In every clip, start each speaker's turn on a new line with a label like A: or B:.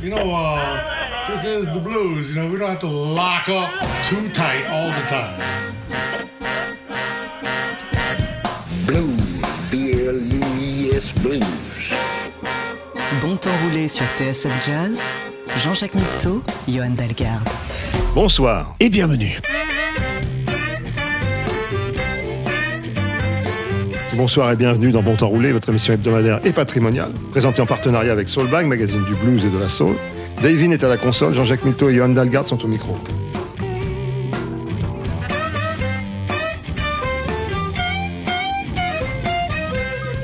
A: You know, uh, this is the blues. You know, we don't have to lock up too tight all the time.
B: Blues, B-L-U-I-S Blues.
C: Bon temps roulé sur TSF Jazz, Jean-Jacques Mitteau, Johan Dalgarde.
D: Bonsoir et bienvenue. Bonsoir et bienvenue dans Bon Temps Roulé, votre émission hebdomadaire et patrimoniale, présentée en partenariat avec Soulbag, magazine du blues et de la soul. Davin est à la console, Jean-Jacques Milto et Johan Dalgard sont au micro.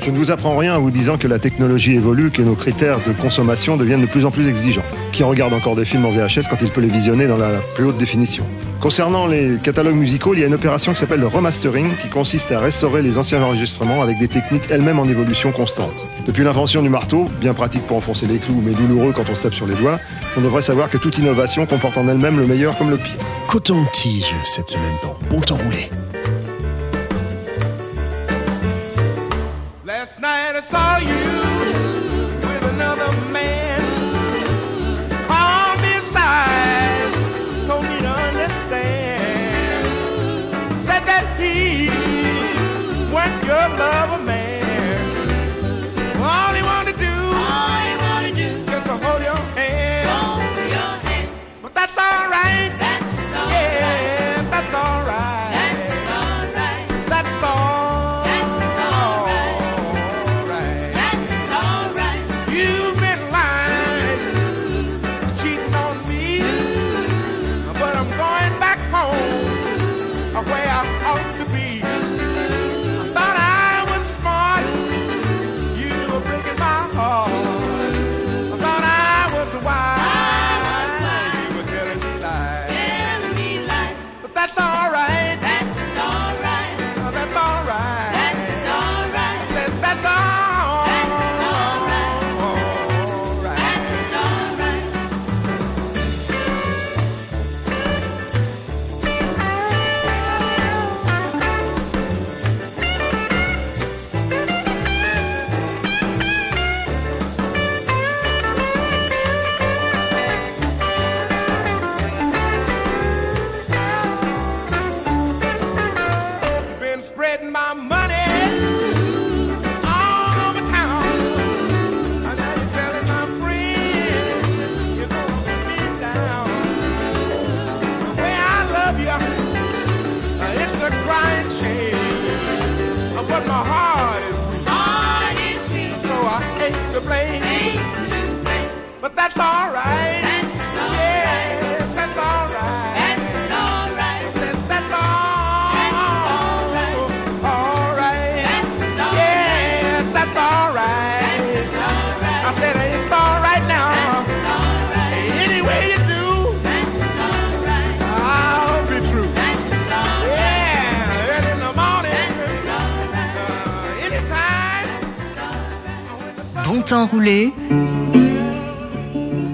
D: Je ne vous apprends rien en vous disant que la technologie évolue, que nos critères de consommation deviennent de plus en plus exigeants. Qui regarde encore des films en VHS quand il peut les visionner dans la plus haute définition Concernant les catalogues musicaux, il y a une opération qui s'appelle le remastering, qui consiste à restaurer les anciens enregistrements avec des techniques elles-mêmes en évolution constante. Depuis l'invention du marteau, bien pratique pour enfoncer les clous, mais douloureux quand on se tape sur les doigts, on devrait savoir que toute innovation comporte en elle-même le meilleur comme le pire.
E: Coton-tige cette semaine dans Bon Temps Roulé.
F: Last night I saw you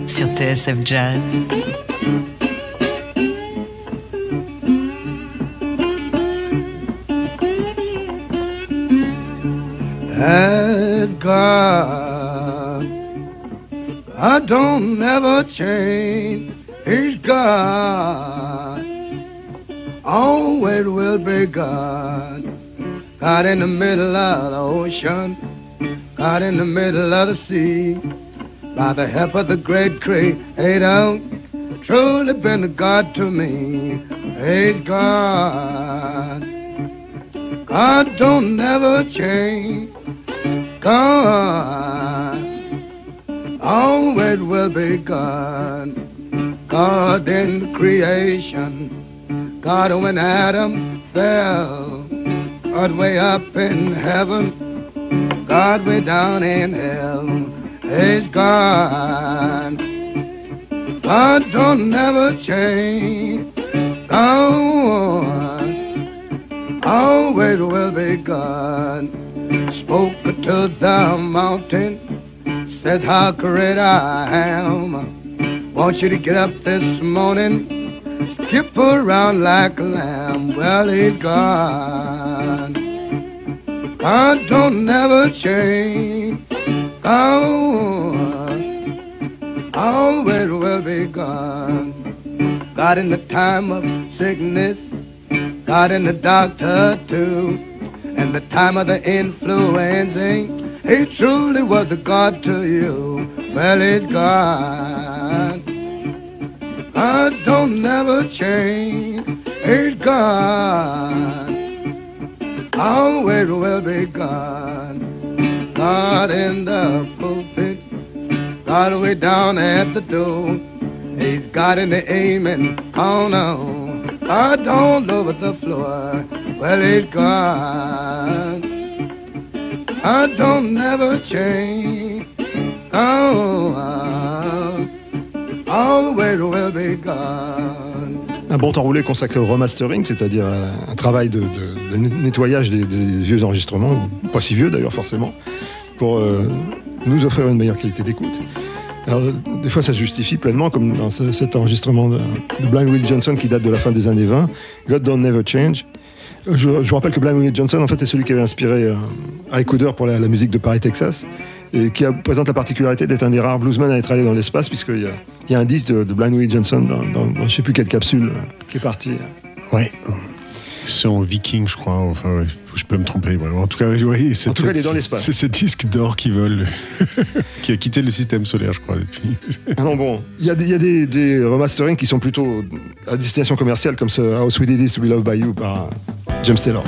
C: sur TSF Jazz.
G: God. I don't never change. He's God. Always will be God. God in the middle of the ocean. God in the middle of the sea. By the help of the great creator. Truly been a God to me. He's God. God don't never change. God always will be God. God in creation. God when Adam fell. God way up in heaven. God way down in hell. Is God. God don't never change. God always will be God. Spoke to the mountain, said how great I am. Want you to get up this morning, skip around like a lamb. Well, he's God. God don't never change. Oh, I always will be gone. God in the time of sickness, God in the doctor too, and the time of the influenza. He truly was the God to you. Well, it's God. I don't never change. It's God. Always will be God. God in the pulpit. God way down at the door. He's God in the amen. Oh no. God all over the floor. Well, it's God. I don't never change. Oh, uh, always will be God.
D: Un bon temps roulé consacré au remastering, c'est-à-dire un, travail de, nettoyage des, vieux enregistrements, pas si vieux d'ailleurs forcément, pour euh, nous offrir une meilleure qualité d'écoute. Alors, des fois, ça justifie pleinement, comme dans ce- cet enregistrement de, Blind Will Johnson qui date de la fin des années 20, God Don't Never Change. Je, vous rappelle que Blind Will Johnson, en fait, c'est celui qui avait inspiré euh, Ray pour la musique de Paris, Texas, et qui a- présente la particularité d'être un des rares bluesmen à être allé dans l'espace, puisqu'il y y a un disque de, de Blind Will Johnson dans, dans, dans je sais plus quelle capsule euh, qui est parti.
E: Ouais. C'est en viking, je crois. Enfin, ouais. Je peux me tromper. ouais. En tout cas, ouais, c'est
D: En tout cas, il est dans l'espace.
E: C'est ce disque d'or qui vole, qui a quitté le système solaire, je crois, depuis.
D: Alors bon, il y a, des, il y a des, des remasterings qui sont plutôt à destination commerciale, comme ce How Sweet It Is to Be Loved by You par euh, James Taylor.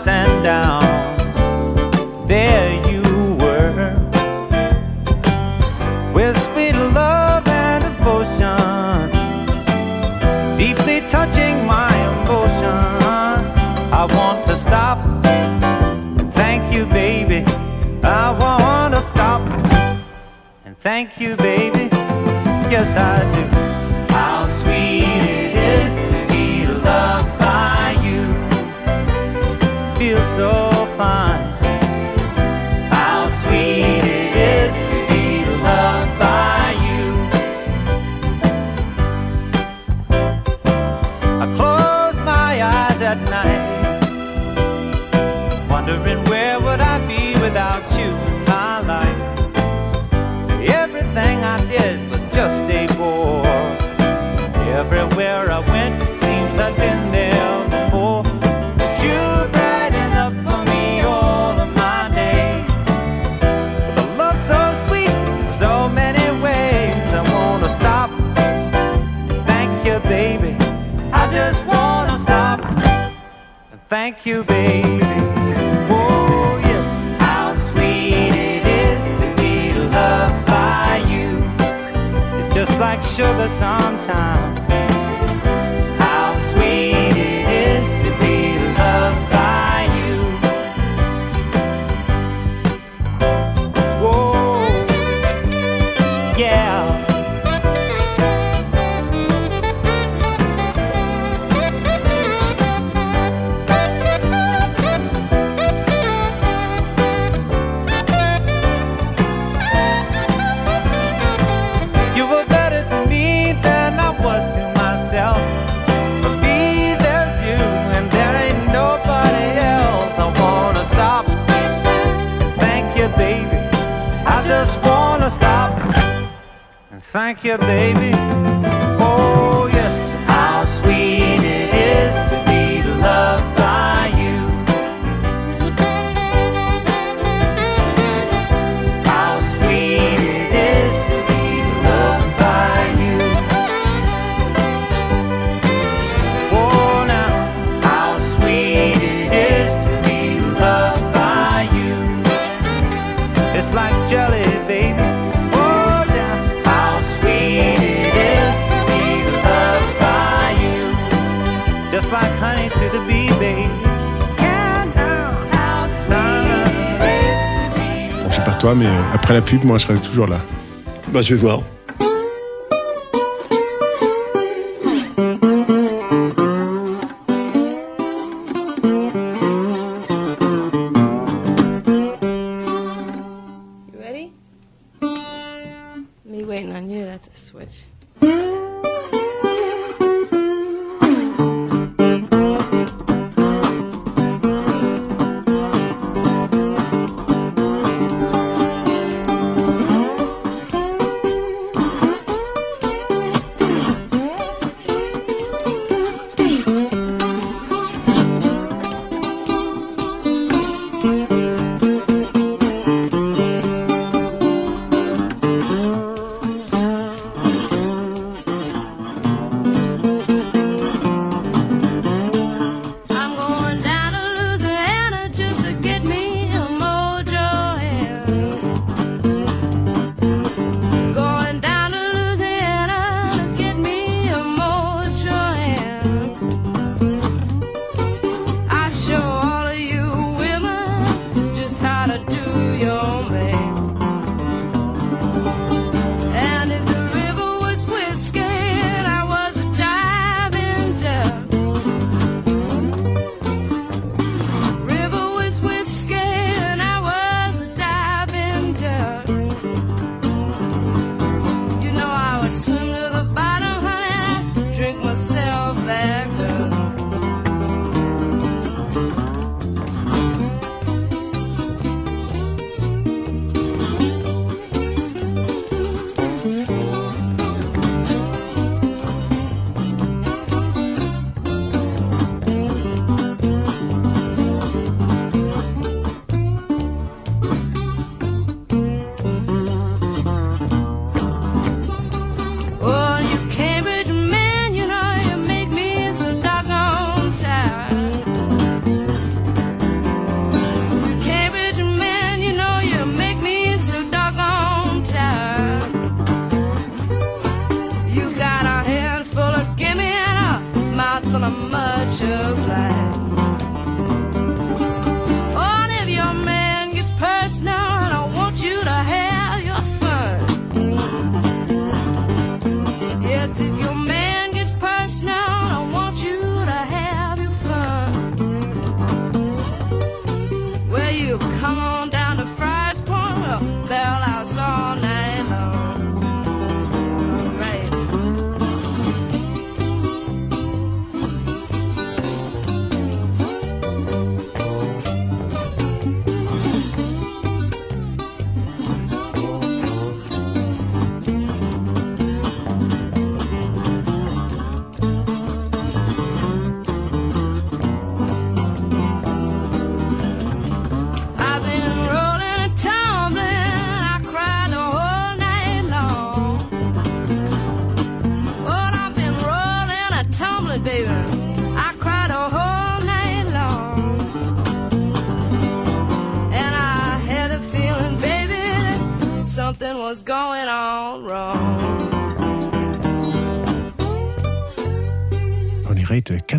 H: Ups and downs. There you were. With sweet love and devotion, deeply touching my emotion. I want to stop thank you, baby. I want to stop and thank you, baby. Yes, I do. How sweet so fine. How sweet it is to be loved by you. I close my eyes at night, wondering together sometime. Yeah, baby.
E: Mais après la pub, moi, je serai toujours là.
D: Bah, je vais voir.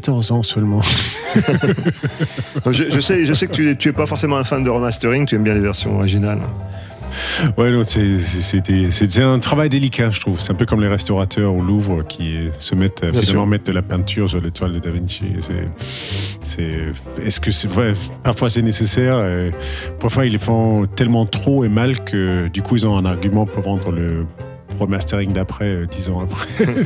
E: 14 ans seulement.
D: Je, je sais, je sais que tu, es- tu es pas forcément un fan de remastering, tu aimes bien les versions originales.
E: Ouais, non, c'est- un travail délicat, je trouve. C'est un peu comme les restaurateurs au Louvre qui se mettent à
D: Bien
E: finalement
D: sûr.
E: mettre de la peinture sur l'étoile de Da Vinci. C'est- est-ce que c'est vrai Parfois c'est nécessaire. et parfois ils les font tellement trop et mal que du coup ils ont un argument pour rendre le remastering d'après euh, dix ans après.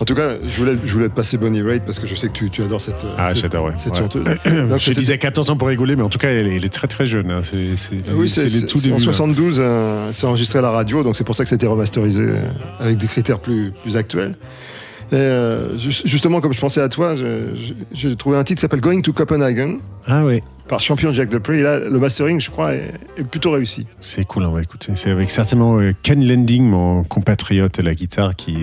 D: En tout cas, je voulais, je voulais te passer Bonnie Raitt parce que je sais que tu, tu adores cette,
E: ah,
D: cette,
E: j'adore. ouais.
D: cette
E: Ouais.
D: chanteuse.
E: je
D: Donc, c'est-
E: disais 14 ans pour rigoler, mais en tout cas elle est, elle est très très jeune. hein. C'est, c'est,
D: Oui, c'est
E: les tout
D: c'est en
E: débuts. hein.
D: 72, euh, c'est enregistré à la radio, donc c'est pour ça que c'était remasterisé euh, avec des critères plus, plus actuels. Et euh, ju- justement, comme je pensais à toi, je- je- j'ai trouvé un titre qui s'appelle Going to Copenhagen
E: Ah oui.
D: par champion Jack Dupree. Et là, le mastering, je crois, est, est plutôt réussi.
E: C'est cool, on va écouter. C'est avec certainement euh, Ken Lending, mon compatriote à la guitare, qui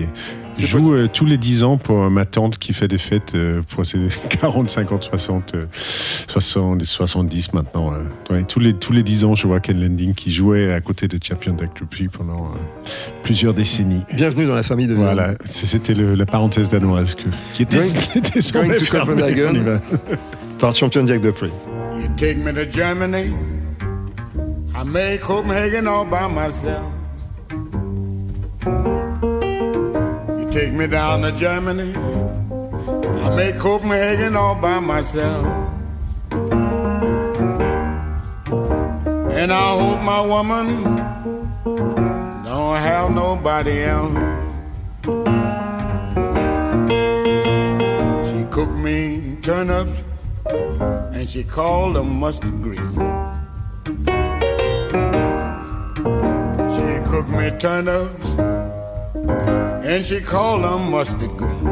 D: C'est
E: joue euh, tous les 10 ans pour euh, ma tante qui fait des fêtes euh, pour ses 40, 50, 60, euh, 60, 70 maintenant. euh. Ouais, tous, les, tous les 10 ans, je vois Ken Lending qui jouait à côté de Champion Jack Dupree pendant euh, plusieurs décennies.
D: Bienvenue dans la famille de
E: Voilà, c'était la parenthèse danoise que, qui était,
D: Going-
E: qui était
D: Going to. Copenhagen. Par champion Jack Dupree.
F: You take me to Germany. I made Copenhagen all by myself. Take me down to Germany. I made Copenhagen all by myself. And I hope my woman don't have nobody else. She cooked me turnips and she called them mustard green. She cooked me turnips and she called them mustard green.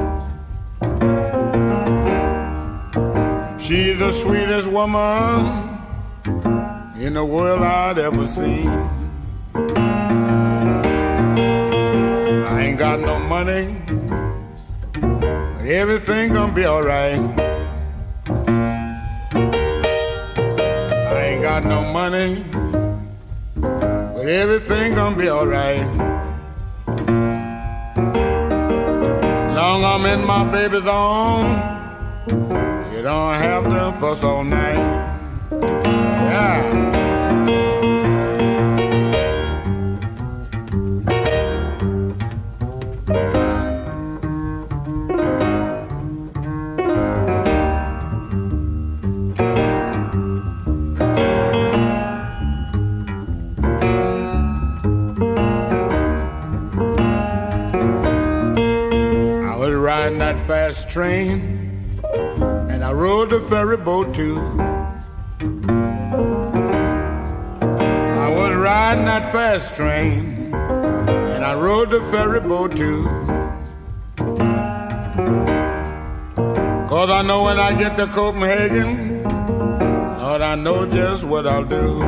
F: She's the sweetest woman in the world I'd ever seen. I ain't got no money, but everything gonna be alright. I ain't got no money, but everything gonna be alright. I'm in my baby's arms, you don't have to fuss all night. Yeah. Fast train, and I rode the ferry boat too. I was riding that fast train, and I rode the ferry boat too. Cause I know when I get to Copenhagen, Lord, I know just what I'll do.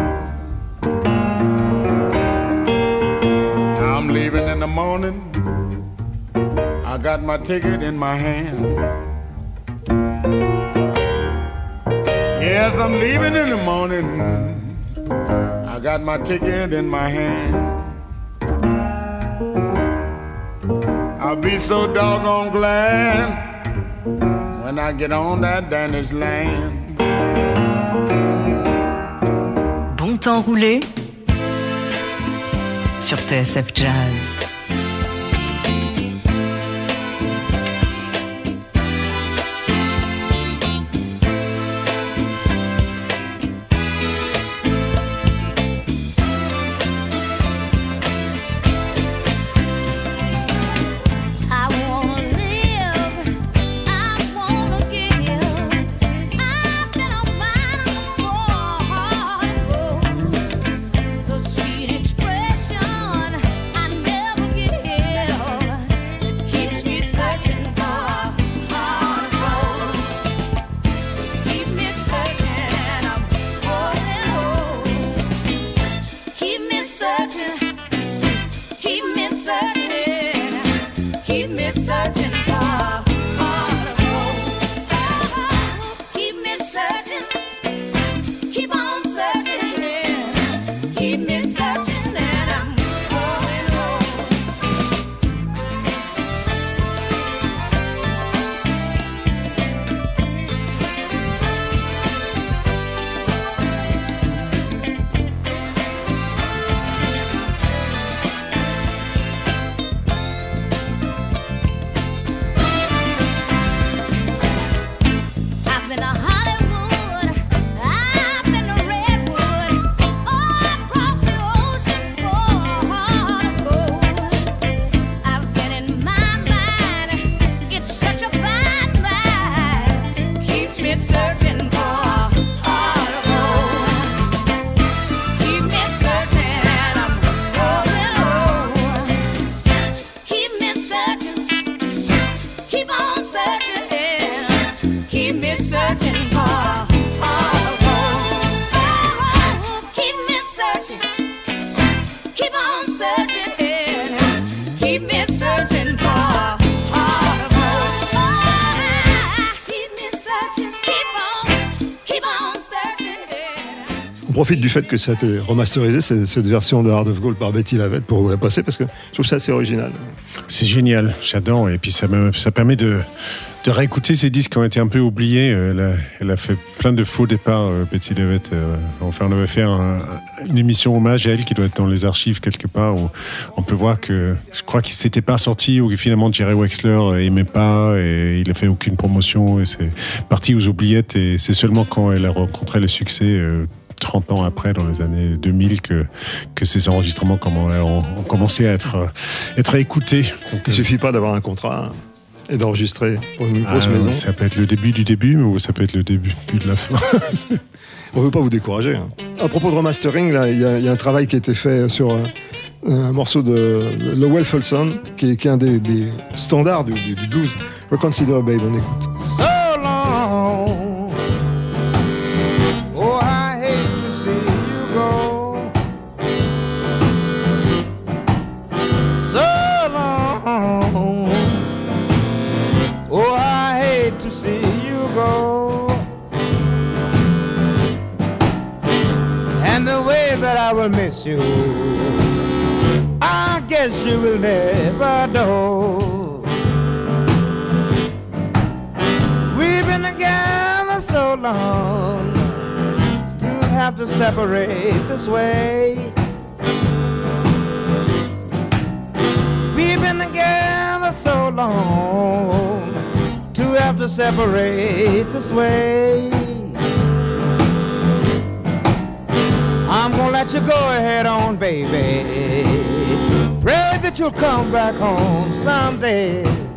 F: I'm leaving in the morning. I got my ticket in my hand. Yes, I'm leaving in the morning. I got my ticket in my hand. I'll be so doggone glad when I get on that Danish land.
C: Bon temps roulé sur TSF Jazz.
D: Du fait que ça a été remasterisé, cette version de Heart of Gold par Betty Lavette pour vous la passer parce que je trouve ça assez original.
E: C'est génial, j'adore. Et puis ça, me- ça permet de, de réécouter ces disques qui ont été un peu oubliés. Euh, Elle a, fait plein de faux départs, euh, Betty Levet. Euh, Enfin, on avait fait un- une émission hommage à elle qui doit être dans les archives quelque part où on peut voir que je crois qu'il s'était pas sorti ou que finalement Jerry Wexler aimait pas et il a fait aucune promotion et c'est parti aux oubliettes et c'est seulement quand elle a rencontré le succès 30 ans après, dans les années 2000, que, que ces enregistrements ont, ont commencé à être, être écoutés. Donc,
D: Il
E: euh,
D: suffit pas d'avoir un contrat et d'enregistrer pour une grosse
E: ah,
D: maison.
E: Ça peut être le début du début, mais ou ça peut être le début de la fin.
D: On veut pas vous décourager. hein. À propos de remastering, là, il y, a- il y a un travail qui a été fait sur euh, un morceau de Lowell Fulson, qui est, qui est un des, des standards du, du- du blues. Reconsider Babe, on écoute.
I: You, I guess you will never know. We've been together so long to have to separate this way. We've been together so long to have to separate this way. I'm gonna let you go ahead on, baby. Pray that you'll come back home someday.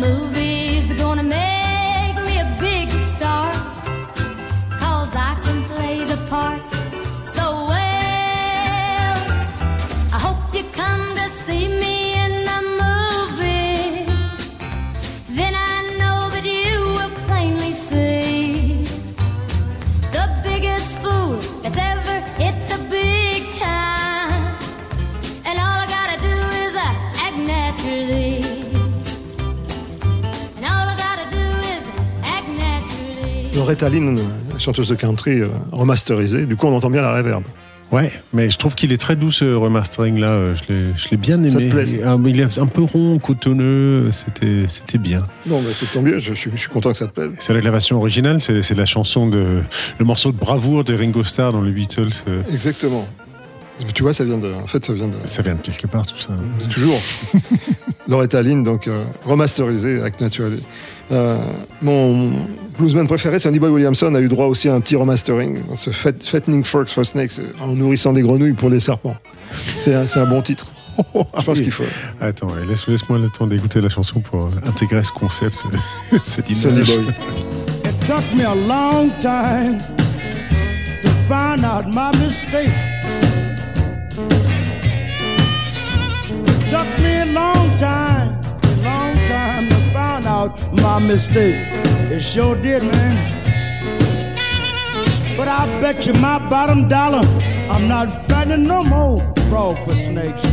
D: move chanteuse de country euh, remasterisée. Du coup, on entend bien la reverb.
E: Ouais, mais je trouve qu'il est très doux ce remastering là. euh, Je l'ai, je l'ai bien aimé.
D: Ça te plaît, ça
E: mais il est un peu rond, cotonneux. C'était, c'était bien.
D: Non, mais c'est tant mieux. Je, suis- je suis content que ça te plaise.
E: C'est la, version originale, c'est, c'est la chanson de le morceau de bravoure de Ringo Starr dans les Beatles. euh,
D: Exactement. Tu vois, ça vient de. En fait, ça vient de.
E: Ça vient de quelque part tout ça.
D: Toujours. Loretta Lynn, donc euh, remasterisé avec Natural. Euh, mon bluesman préféré, Sandy Boy Williamson, a eu droit aussi à un petit remastering, dans ce Fat- Fattening Forks for Snakes, euh, en nourrissant des grenouilles pour les serpents. C'est un, bon titre. Je pense qu'il faut.
E: Attends, ouais, laisse, laisse-moi le temps d'écouter la chanson pour euh, intégrer ce concept, cette image.
D: Sonny Boy.
J: It took me a long time to find out my mistake. Took me a long time, a long time to find out my mistake. It sure did, man. But I bet you my bottom dollar, I'm not fighting no more frog for snakes.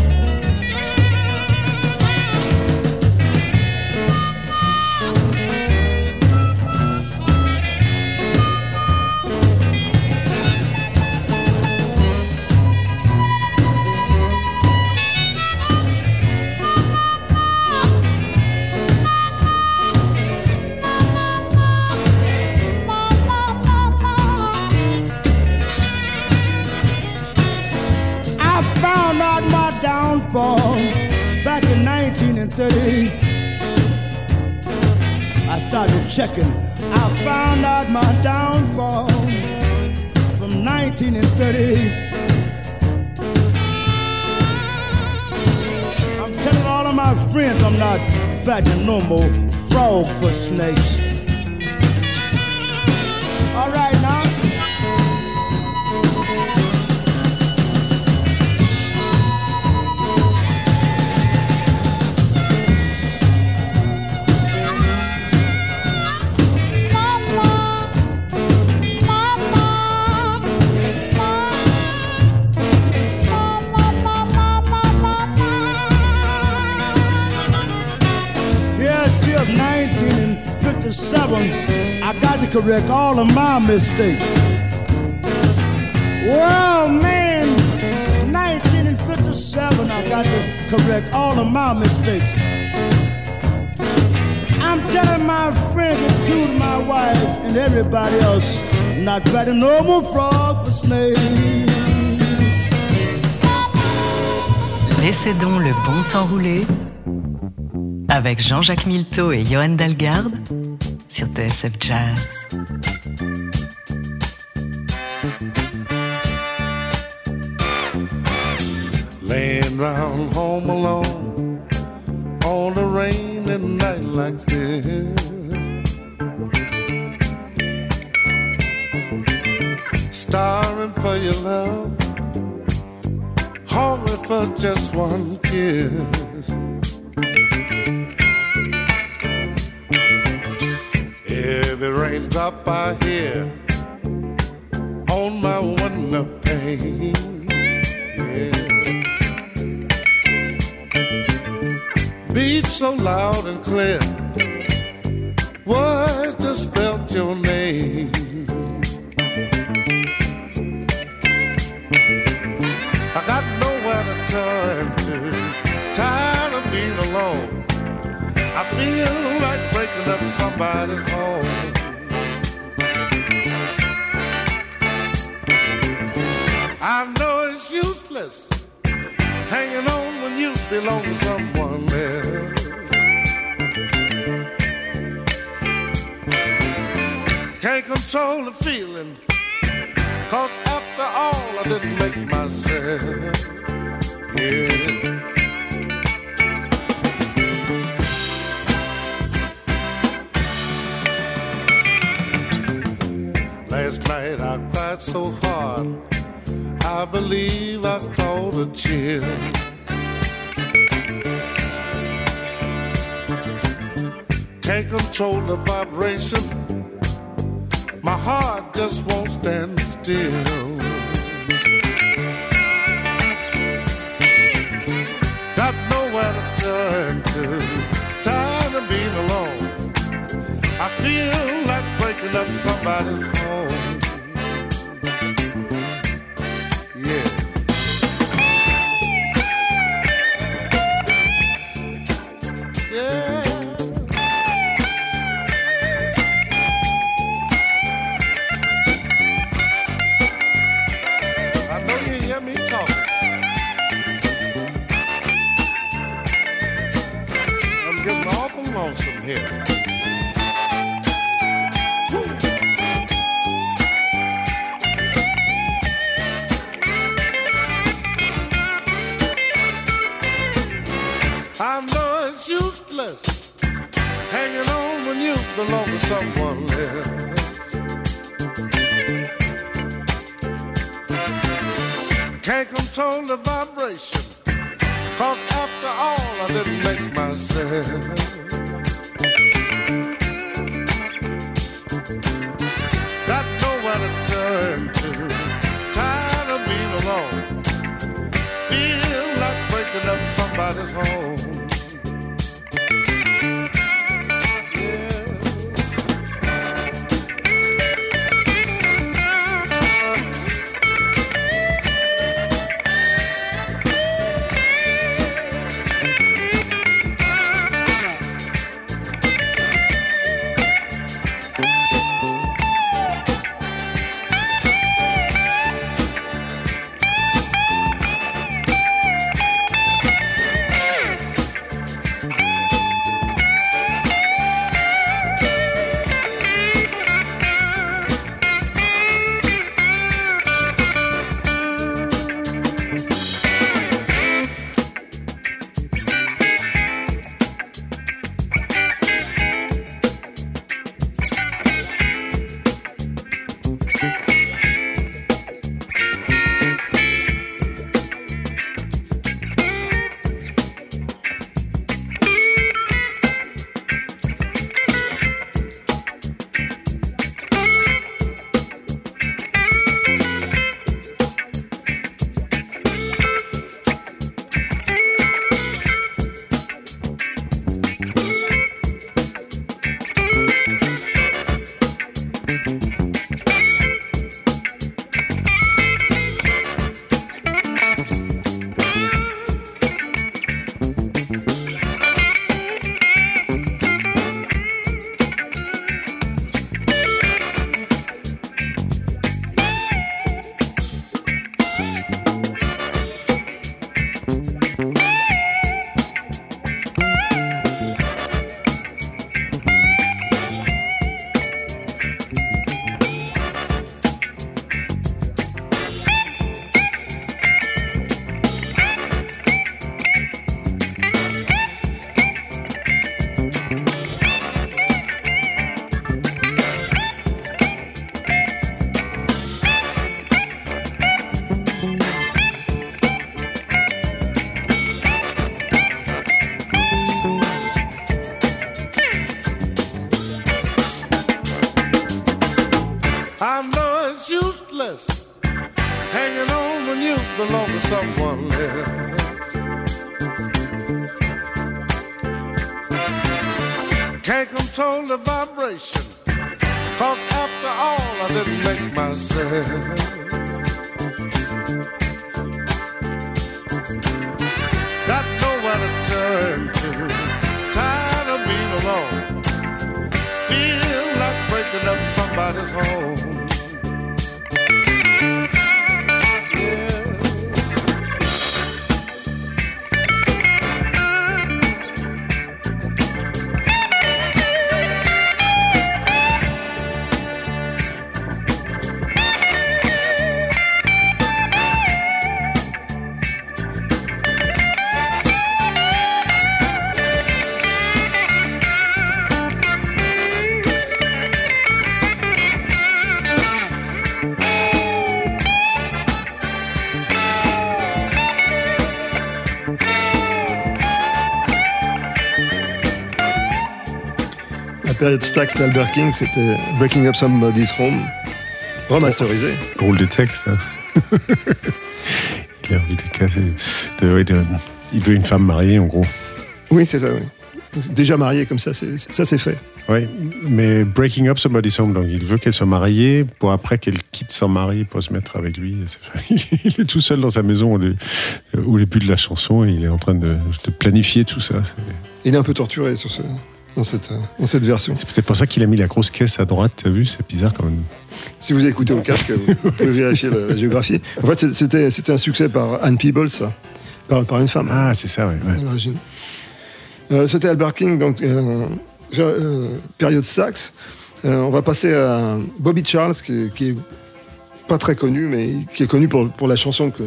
J: 1930. I started checking. I found out my downfall from 1930. I'm telling all of my friends I'm not fattening no more frog for snakes. All right correct all of my mistakes. Well, man, 1957, I got to correct all of my mistakes. I'm telling my friends, including my wife and everybody else, not betting no more frog for snakes.
K: Laissez donc le bon temps rouler avec Jean-Jacques Milteau et Johan Dalgarde sur TSF Jazz.
L: Laying round home alone on a rainy night like this. Starring for your love, hungry for just one kiss. Raindrop I hear on my window pane. Yeah. Beat so loud and clear. What just spelled your name? I got nowhere to turn to. Tired of being alone. I feel like breaking up somebody's home. Useless hanging on when you belong to someone else. Can't control the feeling, cause after all, I didn't make myself. Yeah. Last night I cried so hard, I believe I caught a chill. Can't control the vibration, my heart just won't stand still. Got nowhere to turn to, tired of being alone. I feel like breaking up somebody's home. It's hanging on when you belong to someone else. Can't control the vibration, cause after all, I didn't make myself. Got nowhere to turn to, tired of being alone. Feel like breaking up somebody's home. Home.
D: Greatest Stacks d'Albert King, c'était Breaking Up Somebody's Home, remasterisé.
E: Pour de texte. Il a envie de casser. Il veut une femme mariée, en gros.
D: Oui, c'est ça, oui. Déjà mariée comme ça, ça c'est fait.
E: Oui, mais Breaking Up Somebody's Home, donc il veut qu'elle soit mariée pour après qu'elle quitte son mari pour se mettre avec lui. Il est tout seul dans sa maison au début de la chanson et il est en train de, de planifier tout ça.
D: Il est un peu torturé sur ce, euh, dans cette, version.
E: C'est peut-être pour ça qu'il a mis la grosse caisse à droite, t'as vu C'est bizarre quand même.
D: Si vous écoutez au casque, vous pouvez vérifier la, géographie. En fait, c'était, un succès par Anne Peebles. Par, une femme.
E: Ah, c'est ça,
D: oui. Euh, c'était Albert King, donc euh, période Stax. on va passer à Bobby Charles, qui, qui est pas très connu, mais qui est connu pour la chanson que,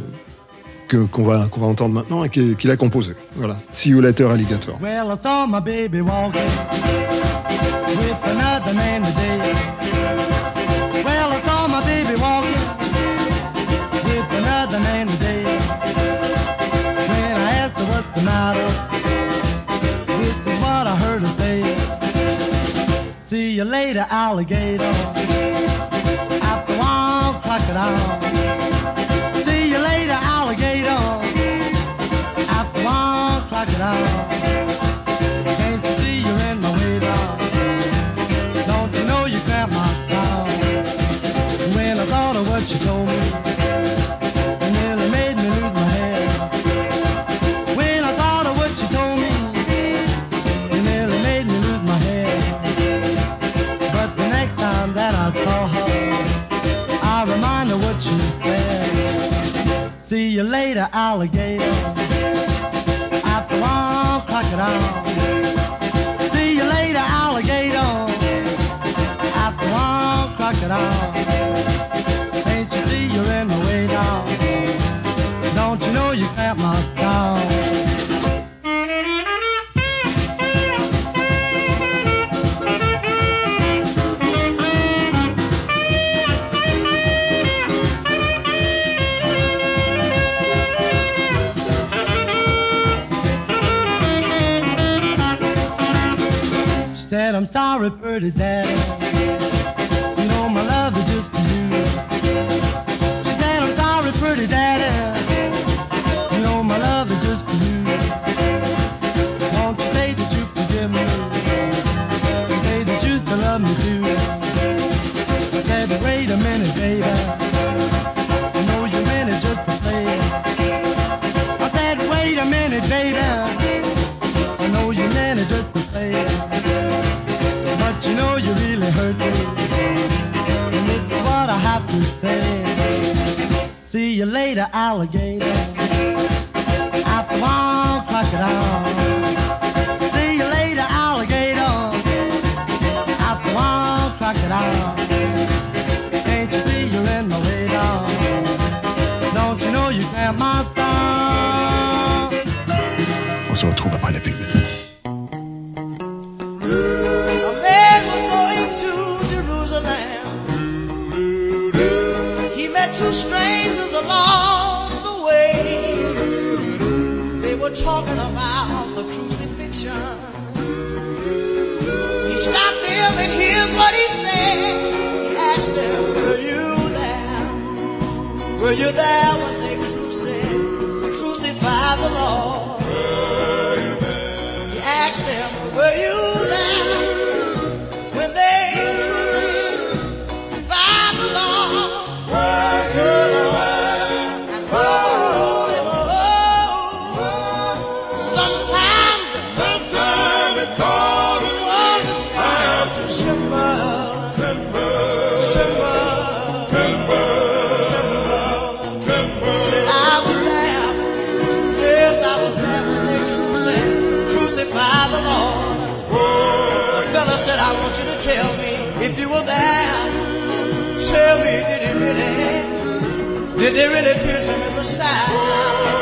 D: qu'on va, qu'on va entendre maintenant et qu'il a composé. Voilà. See you later, alligator.
M: Well, I saw my baby walking with another man today. Well, I saw my baby walking with another man today. When I asked her what's the matter, this is what I heard her say. See you later, alligator. After one crocodile. alligator. After all, crocodile. I'm sorry, pretty daddy.
N: Were you there Did they really pierce him in the side?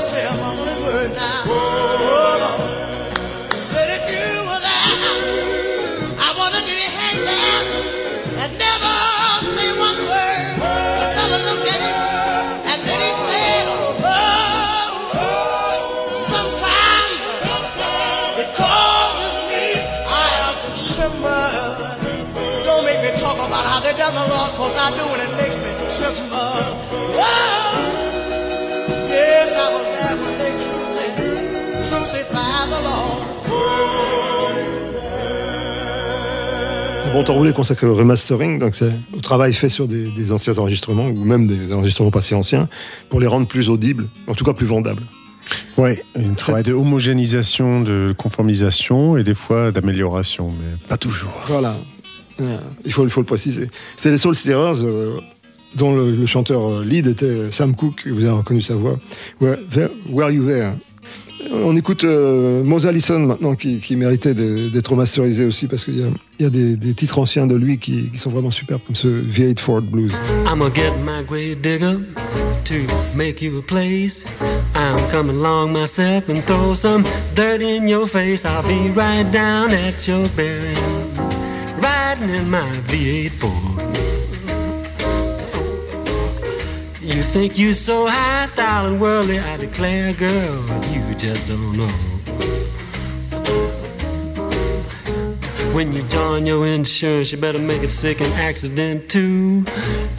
N: Say a mumbling word now. Oh. Said if you were there, I wanted you to hang there and never say one word. The fella looked at him and then he said, Oh, sometimes it causes me I have to tremble. Don't make me talk about how they done the Lord, cause I do it
D: bon temps roulé consacré au remastering, donc c'est au travail fait sur des, des anciens enregistrements ou même des enregistrements pas si anciens pour les rendre plus audibles, en tout cas plus vendables.
E: Ouais, un travail de homogénéisation, de conformisation et des fois d'amélioration, mais pas toujours.
D: Voilà, Euh, il faut, il faut le préciser. C'est les Soul Stirrers, euh, dont le, le chanteur euh, lead était Sam Cooke, vous avez reconnu sa voix. Where, Where You There? On écoute euh, Allison maintenant, qui, méritait d'être masterisé aussi, parce qu'il y a, des, titres anciens de lui qui, sont vraiment superbes, comme ce V8 Ford Blues.
O: I'ma get my grave digger to make you a place. I'm coming along myself and throw some dirt in your face. I'll be right down at your bearing, riding in my V8 Ford. You think you so high style and worldly, I declare, girl, you just don't know. When you join your insurance, you better make it sick and accident too.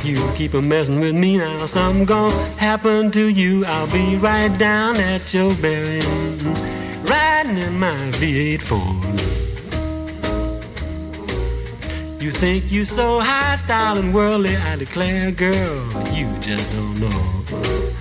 O: You keep a messing with me now, something gonna happen to you. I'll be right down at your bearing, riding in my V8 Ford. Think you so high style and worldly, I declare, girl, you just don't know.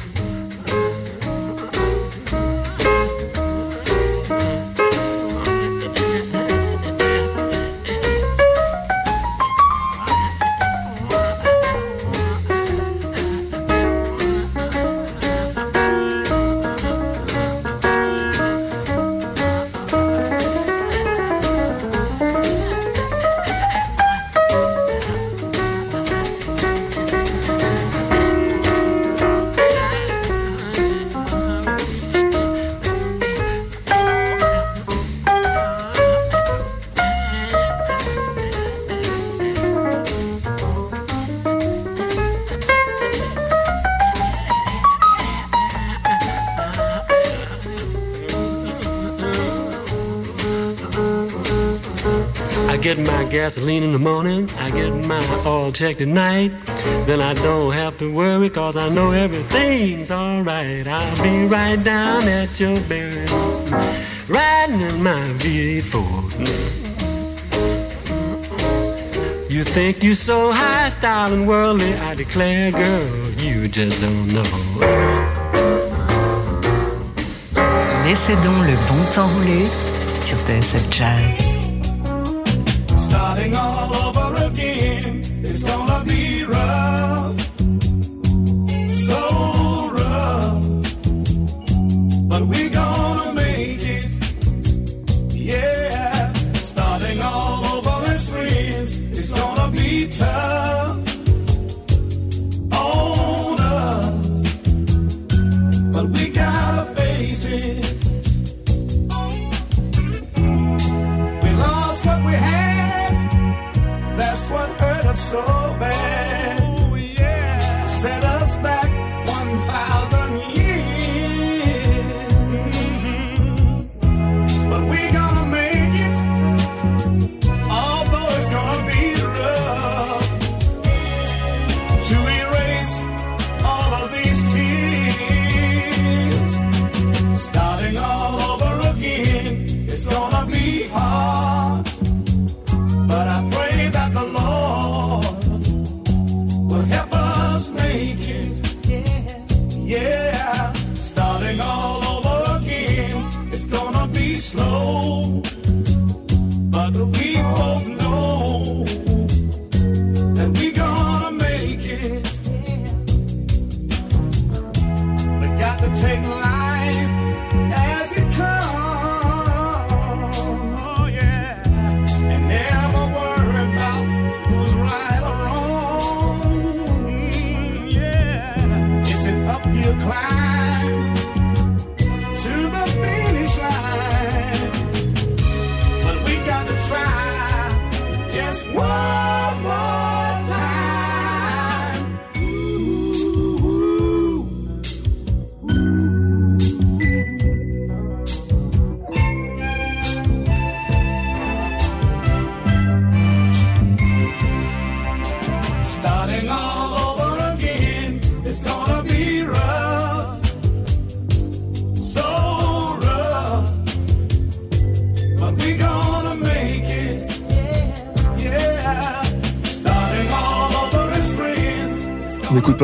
O: Gasoline in the morning, I get my oil checked at night. Then I don't have to worry cause I know everything's alright. I'll be right down at your bearing, riding in my V8 You think you're so high style and worldly, I declare, girl, you just don't know.
C: Laissez donc le bon temps rouler sur TSF Jazz.
F: Starting all over again, it's gonna be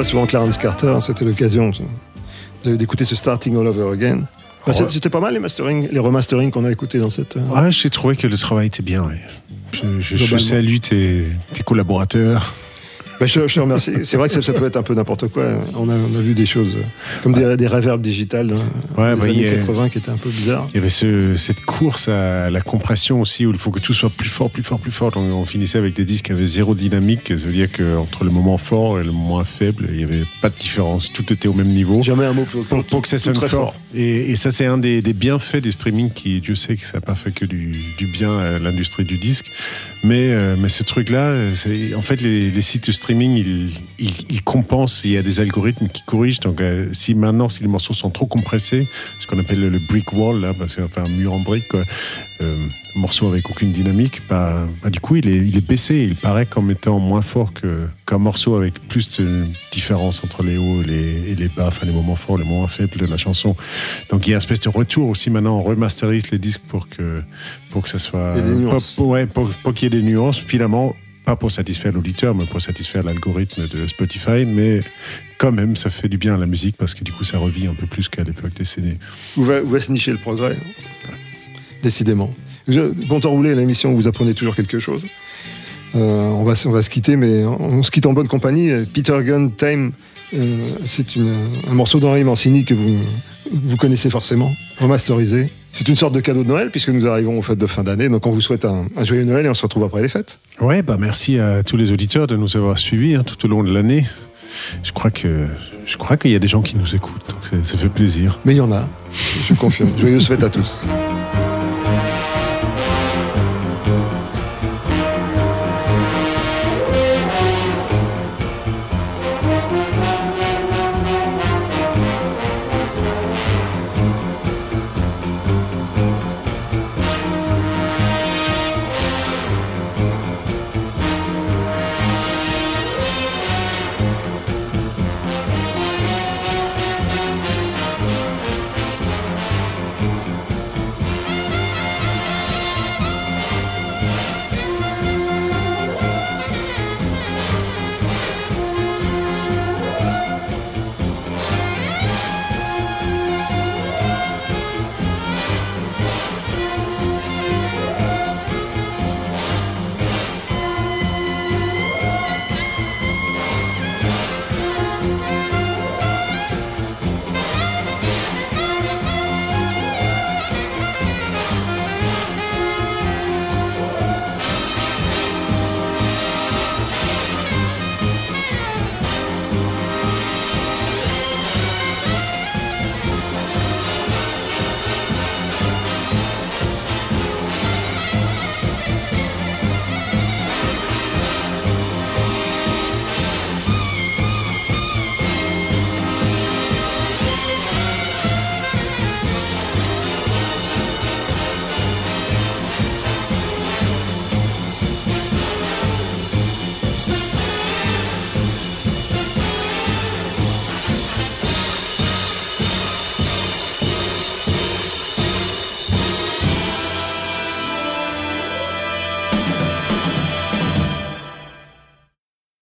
D: souvent Clarence Carter, hein, c'était l'occasion d'écouter ce Starting All Over Again. Bah,
E: Ouais.
D: C'était pas mal les mastering, les remastering qu'on a écoutés dans cette. euh,
E: Ouais, j'ai trouvé que le travail était bien. ouais. Je, je- je
D: Globalement.
E: salue tes, tes collaborateurs.
D: Bah, je, te remercie. C'est vrai que ça, ça peut être un peu n'importe quoi. On a, on a vu des choses euh, comme des, des reverbs digitales dans
E: Ouais,
D: les
E: bah,
D: années
E: a-
D: 80 qui étaient un peu bizarres.
E: Il y avait ce- cette course à la compression aussi, où il faut que tout soit plus fort, plus fort, plus fort. Donc, on finissait avec des disques qui avaient zéro dynamique. Ça veut dire qu'entre le moment fort et le moment faible, il n'y avait pas de différence. Tout était au même niveau.
D: Jamais un mot pour,
E: pour, pour que ça sonne fort.
D: fort.
E: Et, et ça, c'est un des, des bienfaits des streaming qui, Dieu sait que ça n'a pas fait que du, du bien à l'industrie du disque. Mais, euh, mais ce truc-là, en fait, les, les sites de streaming, ils, ils, ils compensent. Il y a des algorithmes qui corrigent. Donc, euh, si maintenant, si les morceaux sont trop compressés, ce qu'on appelle le, brick wall, là, c'est enfin un mur en brique, quoi, euh, morceau avec aucune dynamique, bah, bah, du coup, il est, il est baissé. Il paraît comme étant moins fort que- qu'un morceau avec plus de différence entre les hauts et les, et les bas, enfin les moments forts, les moments faibles de la chanson. Donc il y a une espèce de retour aussi maintenant. On remasterise les disques pour que, pour que ça soit. Pour, ouais, pour, pour qu'il y ait des nuances, finalement. Pas pour satisfaire l'auditeur, mais pour satisfaire l'algorithme de Spotify. Mais quand même, ça fait du bien à la musique parce que du coup, ça revit un peu plus qu'à l'époque des CD.
D: Où va, où va se nicher le progrès? Décidément. Je- Bon temps roulé, l'émission où vous apprenez toujours quelque chose. Euh, on, va, se- on va se quitter, mais on, on se quitte en bonne compagnie. Peter Gunn, Time, euh, c'est un morceau d'Henri Mancini que vous, vous connaissez forcément, remasterisé. C'est une sorte de cadeau de Noël puisque nous arrivons aux fêtes de fin d'année. Donc on vous souhaite un, un joyeux Noël et on se retrouve après les fêtes.
E: Ouais, bah merci à tous les auditeurs de nous avoir suivis hein, tout au long de l'année. Je crois que je crois qu'il y a des gens qui nous écoutent, donc ça- ça fait plaisir.
D: Mais il y en a, je confirme. Joyeuses fêtes à tous.